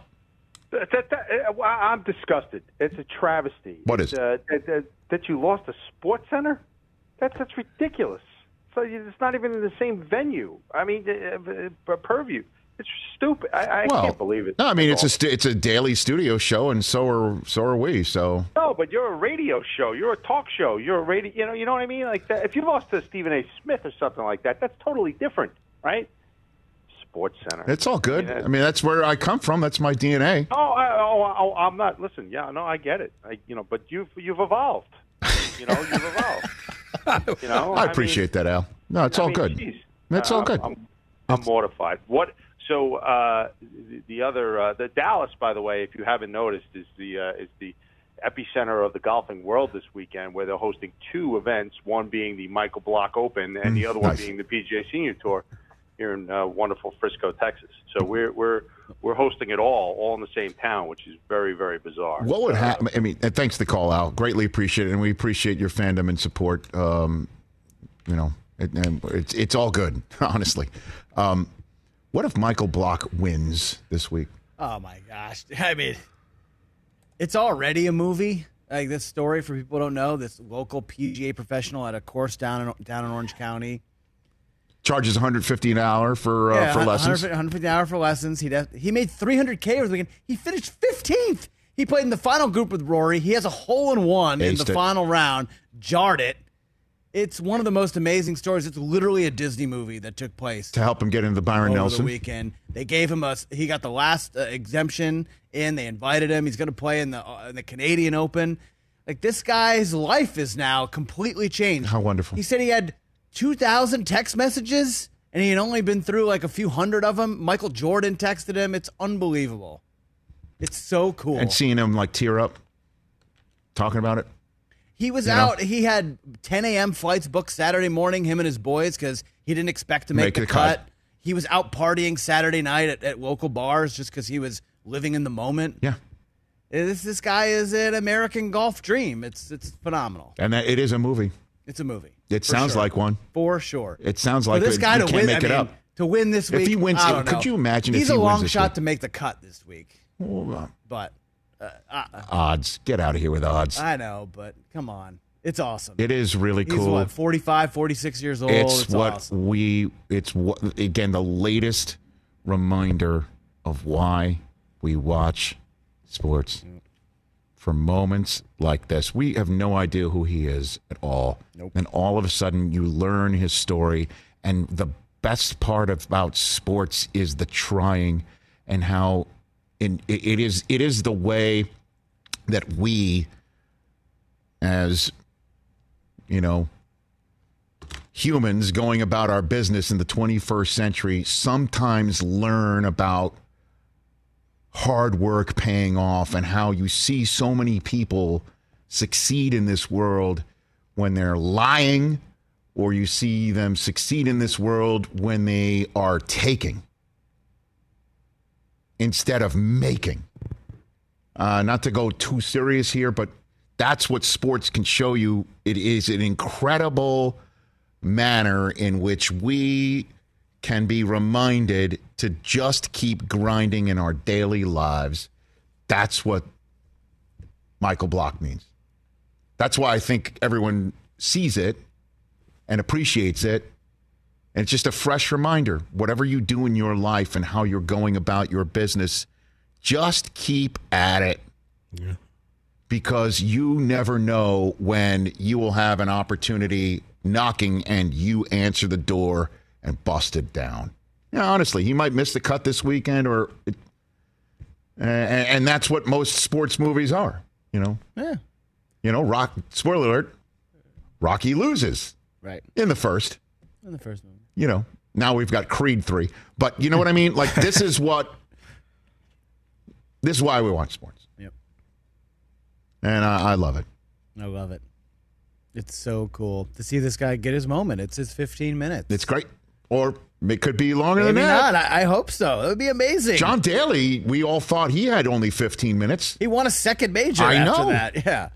Uh, well, I'm disgusted. It's a travesty. What is? It's, is? uh, that, you lost a sports center? That's that's ridiculous. So it's not even in the same venue. I mean, uh, uh, purview. It's stupid. I, I well, can't believe it. No, I mean it's a st- it's a daily studio show, and so are so are we. So no, but you're a radio show. You're a talk show. You're a radio. You know, you know what I mean. Like that. If you lost to Stephen A. Smith or something like that, that's totally different, right? Sports Center. it's all good. Yeah. I mean that's where I come from. That's my DNA. Oh, I, oh, oh, I'm not. Listen, yeah, no, I get it. I, you know, but you've you've evolved. You know, you've evolved. You know, I mean, appreciate that, Al. No, it's I all mean, good. geez. That's Uh, all good. I'm, I'm mortified. What? So uh, the, the other, uh, the Dallas, by the way, if you haven't noticed, is the uh, is the epicenter of the golfing world this weekend, where they're hosting two events. One being the Michael Block Open, and the other one Mm, being the PGA Senior Tour here in uh, wonderful Frisco, Texas. So we're we're we're hosting it all, all in the same town, which is very very bizarre. What would happen? I mean, and thanks for the call, Al. Greatly appreciate it, and we appreciate your fandom and support. Um, you know, it, and it's it's all good, honestly. Um, what if Michael Block wins this week? Oh my gosh! I mean, it's already a movie. Like this story for people who don't know, this local PGA professional at a course down in down in Orange County. Charges 150 an hour for uh, Yeah, for lessons. 150 an hour for lessons. He he made 300k over the weekend. He finished 15th. He played in the final group with Rory. He has a hole in one in the it. final round. Jarred it. It's one of the most amazing stories. It's literally a Disney movie that took place to help him get into the Byron Nelson. the weekend. They gave him a. He got the last uh, exemption in. They invited him. He's going to play in the uh, in the Canadian Open. Like this guy's life is now completely changed. How wonderful! He said he had two thousand text messages, and he had only been through like a few hundred of them. Michael Jordan texted him. It's unbelievable. It's so cool. And seeing him like tear up, talking about it. He was You know? out. He had 10 a.m. flights booked Saturday morning, him and his boys, because he didn't expect to make, Make the, the cut. cut. He was out partying Saturday night at, at local bars just because he was living in the moment. Yeah. This this guy is an American golf dream. It's it's phenomenal. And that, it is a movie. It's a movie. It sounds sure. like one. for sure. It sounds like this guy to win. make I it mean, up. to win this week, If he wins- could know. you imagine if He's he a long shot to make the cut this week. uh, But uh, uh, Odds. Get out of here with odds. I know, but come on, it's awesome. It is really He's cool. what 45, 46 years old. it's, It's, what awesome. we it's what again the latest reminder of why we watch sports for moments like this. We have no idea who he is at all. Nope. and all of a sudden you learn his story. And the best part about sports is the trying and how in, it, it is it is the way that we as you know humans going about our business in the 21st century sometimes learn about hard work paying off and how you see so many people succeed in this world when they're lying or you see them succeed in this world when they are taking instead of making. Uh, not to go too serious here, but that's what sports can show you. It is an incredible manner in which we can be reminded to just keep grinding in our daily lives. That's what Michael Block means. That's why I think everyone sees it and appreciates it. And it's just a fresh reminder whatever you do in your life and how you're going about your business, just keep at it. Yeah. Because you never know when you will have an opportunity knocking and you answer the door and bust it down. Yeah, honestly, he might miss the cut this weekend, or it, and, and that's what most sports movies are. You know, Yeah. you know, Rock. Spoiler alert: Rocky loses Right. in the first. In the first movie. You know, now we've got Creed three, but you know what I mean. Like this is what this is why we watch sports. Yep. and I, I love it. I love it. It's so cool to see this guy get his moment. It's his 15 minutes. It's great, or it could be longer Maybe than that. not. I, I hope so. It would be amazing. John Daly, we all thought he had only 15 minutes. He won a second major I after know. that. Yeah.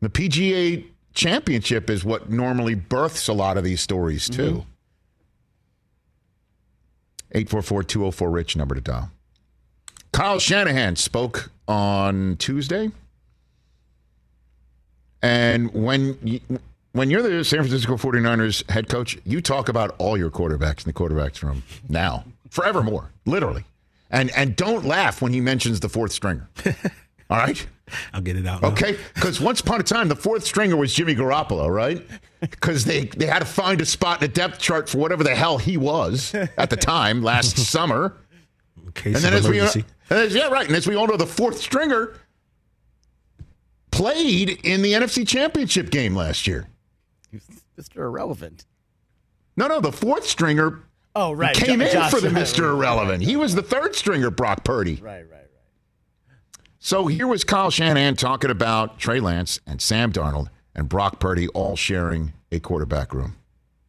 The PGA championship is what normally births a lot of these stories, too. Mm-hmm. 844 204 Rich, number to dial. Kyle Shanahan spoke on Tuesday. And when you, when you're the San Francisco 49ers head coach, you talk about all your quarterbacks in the quarterbacks room now, forevermore, literally. And and don't laugh when he mentions the fourth stringer. All right? I'll get it out. Okay, because once upon a time, the fourth stringer was Jimmy Garoppolo, right? Because they, they had to find a spot in the depth chart for whatever the hell he was at the time last summer. Case and then of as we, and as- yeah, right. And as we all know, the fourth stringer played in the NFC Championship game last year. Mr. Irrelevant. No, no, the fourth stringer Oh, right. came Jo- in Josh for the Allen. Mr. Irrelevant. He was the third stringer, Brock Purdy. Right, right, right. So here was Kyle Shanahan talking about Trey Lance and Sam Darnold and Brock Purdy all sharing a quarterback room.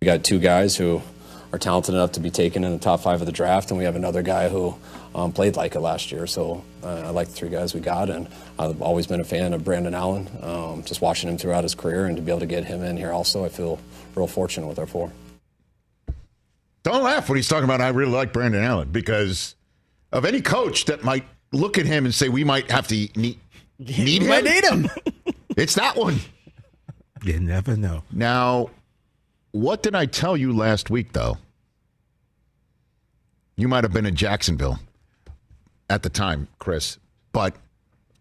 We got two guys who are talented enough to be taken in the top five of the draft, and we have another guy who um, played like it last year. So uh, I like the three guys we got, and I've always been a fan of Brandon Allen. Um, just watching him throughout his career, and to be able to get him in here also, I feel real fortunate with our four. Don't laugh when he's talking about I really like Brandon Allen because of any coach that might look at him and say we might have to need, need We him. might need him. It's that one. You never know. Now, what did I tell you last week, though? You might have been in Jacksonville at the time, Chris. But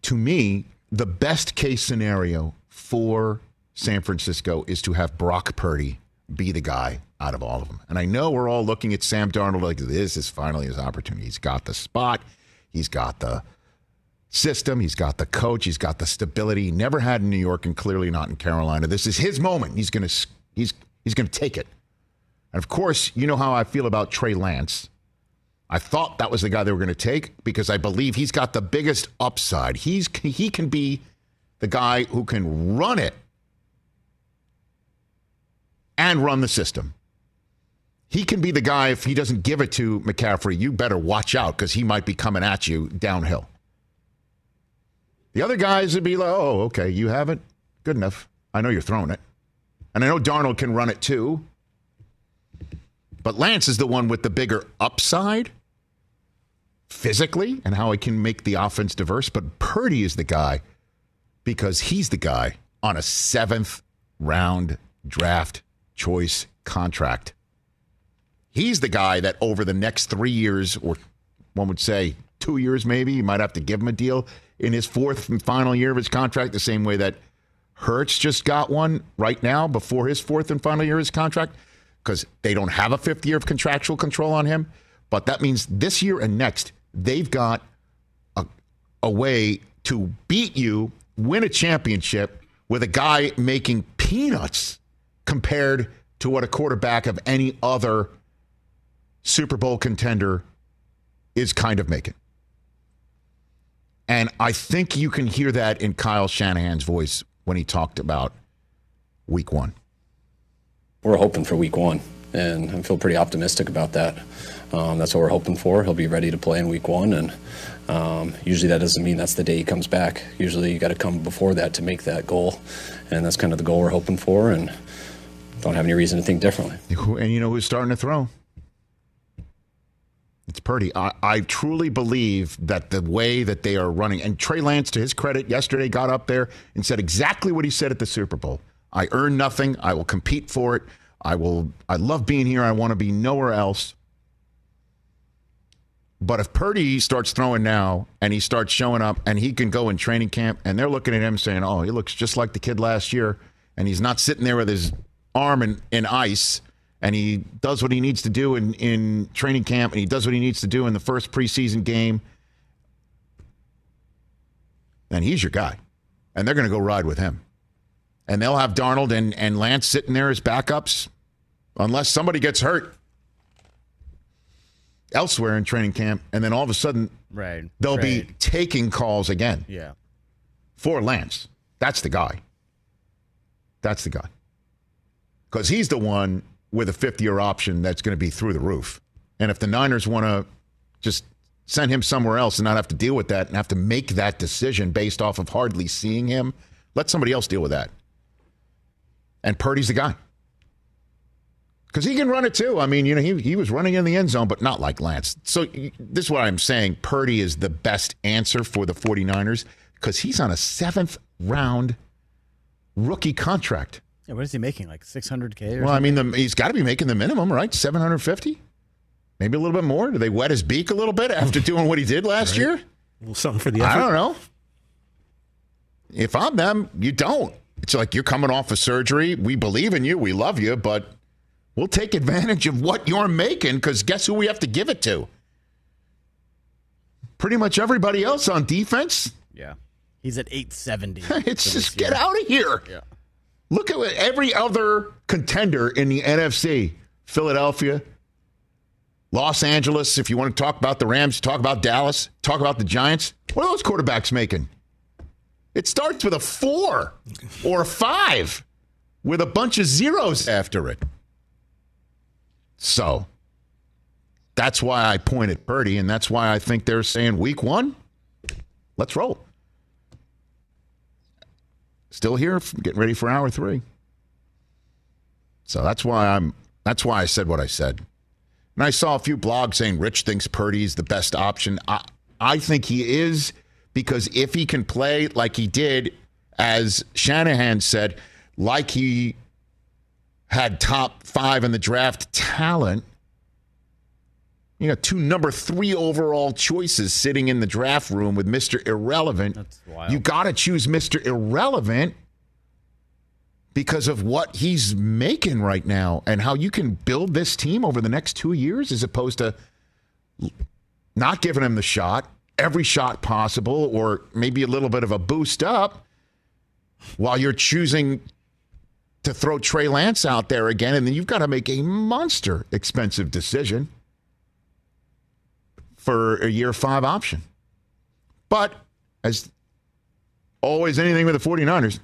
to me, the best case scenario for San Francisco is to have Brock Purdy be the guy out of all of them. And I know we're all looking at Sam Darnold like this is finally his opportunity. He's got the spot, he's got the system, he's got the coach, he's got the stability he never had in New York and clearly not in Carolina. This is his moment. He's going to he's he's going to take it. And of course, you know how I feel about Trey Lance. I thought that was the guy they were going to take because I believe he's got the biggest upside. He's he can be the guy who can run it and run the system. He can be the guy if he doesn't give it to McCaffrey, you better watch out because he might be coming at you downhill. The other guys would be like, oh, okay, you have it. Good enough. I know you're throwing it. And I know Darnold can run it too. But Lance is the one with the bigger upside physically and how he can make the offense diverse. But Purdy is the guy because he's the guy on a seventh round draft choice contract. He's the guy that over the next three years, or one would say two years maybe, you might have to give him a deal in his fourth and final year of his contract, the same way that Hurts just got one right now before his fourth and final year of his contract because they don't have a fifth year of contractual control on him. But that means this year and next, they've got a, a way to beat you, win a championship with a guy making peanuts compared to what a quarterback of any other Super Bowl contender is kind of making. And I think you can hear that in Kyle Shanahan's voice when he talked about week one. We're hoping for week one, and I feel pretty optimistic about that. Um, that's what we're hoping for. He'll be ready to play in week one, and um, usually that doesn't mean that's the day he comes back. Usually you got to come before that to make that goal, and that's kind of the goal we're hoping for, and don't have any reason to think differently. And you know who's starting to throw? It's Purdy. I, I truly believe that the way that they are running, and Trey Lance, to his credit, yesterday got up there and said exactly what he said at the Super Bowl. I earn nothing. I will compete for it. I will. I love being here. I want to be nowhere else. But if Purdy starts throwing now and he starts showing up and he can go in training camp and they're looking at him saying, "Oh, he looks just like the kid last year," and he's not sitting there with his arm in, in ice and he does what he needs to do in, in training camp and he does what he needs to do in the first preseason game, then he's your guy. And they're going to go ride with him. And they'll have Darnold and, and Lance sitting there as backups unless somebody gets hurt elsewhere in training camp. And then all of a sudden, Right. they'll be taking calls again Yeah. for Lance. That's the guy. That's the guy. Because he's the one with a fifth year option that's going to be through the roof. And if the Niners want to just send him somewhere else and not have to deal with that and have to make that decision based off of hardly seeing him, let somebody else deal with that. And Purdy's the guy. Because he can run it too. I mean, you know, he, he was running in the end zone, but not like Lance. So this is what I'm saying. Purdy is the best answer for the 49ers because he's on a seventh round rookie contract. Yeah, what is he making? Like 600K or Well, I mean, the, he's got to be making the minimum, right? 750? Maybe a little bit more. Do they wet his beak a little bit after doing what he did last year? Well, something for the effort. I don't know. If I'm them, you don't. It's like you're coming off of surgery. We believe in you. We love you, but we'll take advantage of what you're making because guess who we have to give it to? Pretty much everybody else on defense. Yeah. He's at 870. It's just this get year. out of here. Yeah. Look at what every other contender in the NFC Philadelphia, Los Angeles. If you want to talk about the Rams, talk about Dallas, talk about the Giants. What are those quarterbacks making? It starts with a four or a five with a bunch of zeros after it. So that's why I point at Purdy, and that's why I think they're saying week one, let's roll. Still here, getting ready for hour three. So that's why I'm. That's why I said what I said. And I saw a few blogs saying Rich thinks Purdy's the best option. I, I think he is because if he can play like he did, as Shanahan said, like he had top five in the draft talent, you know, two number three overall choices sitting in the draft room with Mr. Irrelevant. You got to choose Mr. Irrelevant because of what he's making right now and how you can build this team over the next two years as opposed to not giving him the shot, every shot possible, or maybe a little bit of a boost up while you're choosing to throw Trey Lance out there again. And then you've got to make a monster expensive decision for a year five option. But as always, anything with the 49ers,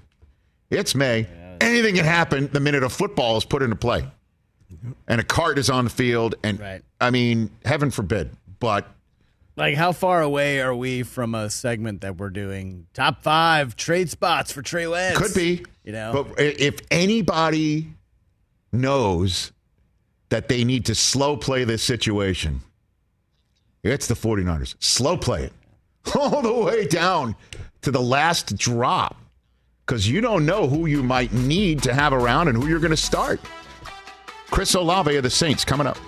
it's May. Anything can happen the minute a football is put into play and a cart is on the field. And Right. I mean, heaven forbid. But Like, how far away are we from a segment that we're doing? Top five trade spots for Trey Lance. Could be. You know, But if anybody knows that they need to slow play this situation, it's the 49ers. Slow play it all the way down to the last drop because you don't know who you might need to have around and who you're going to start. Chris Olave of the Saints coming up.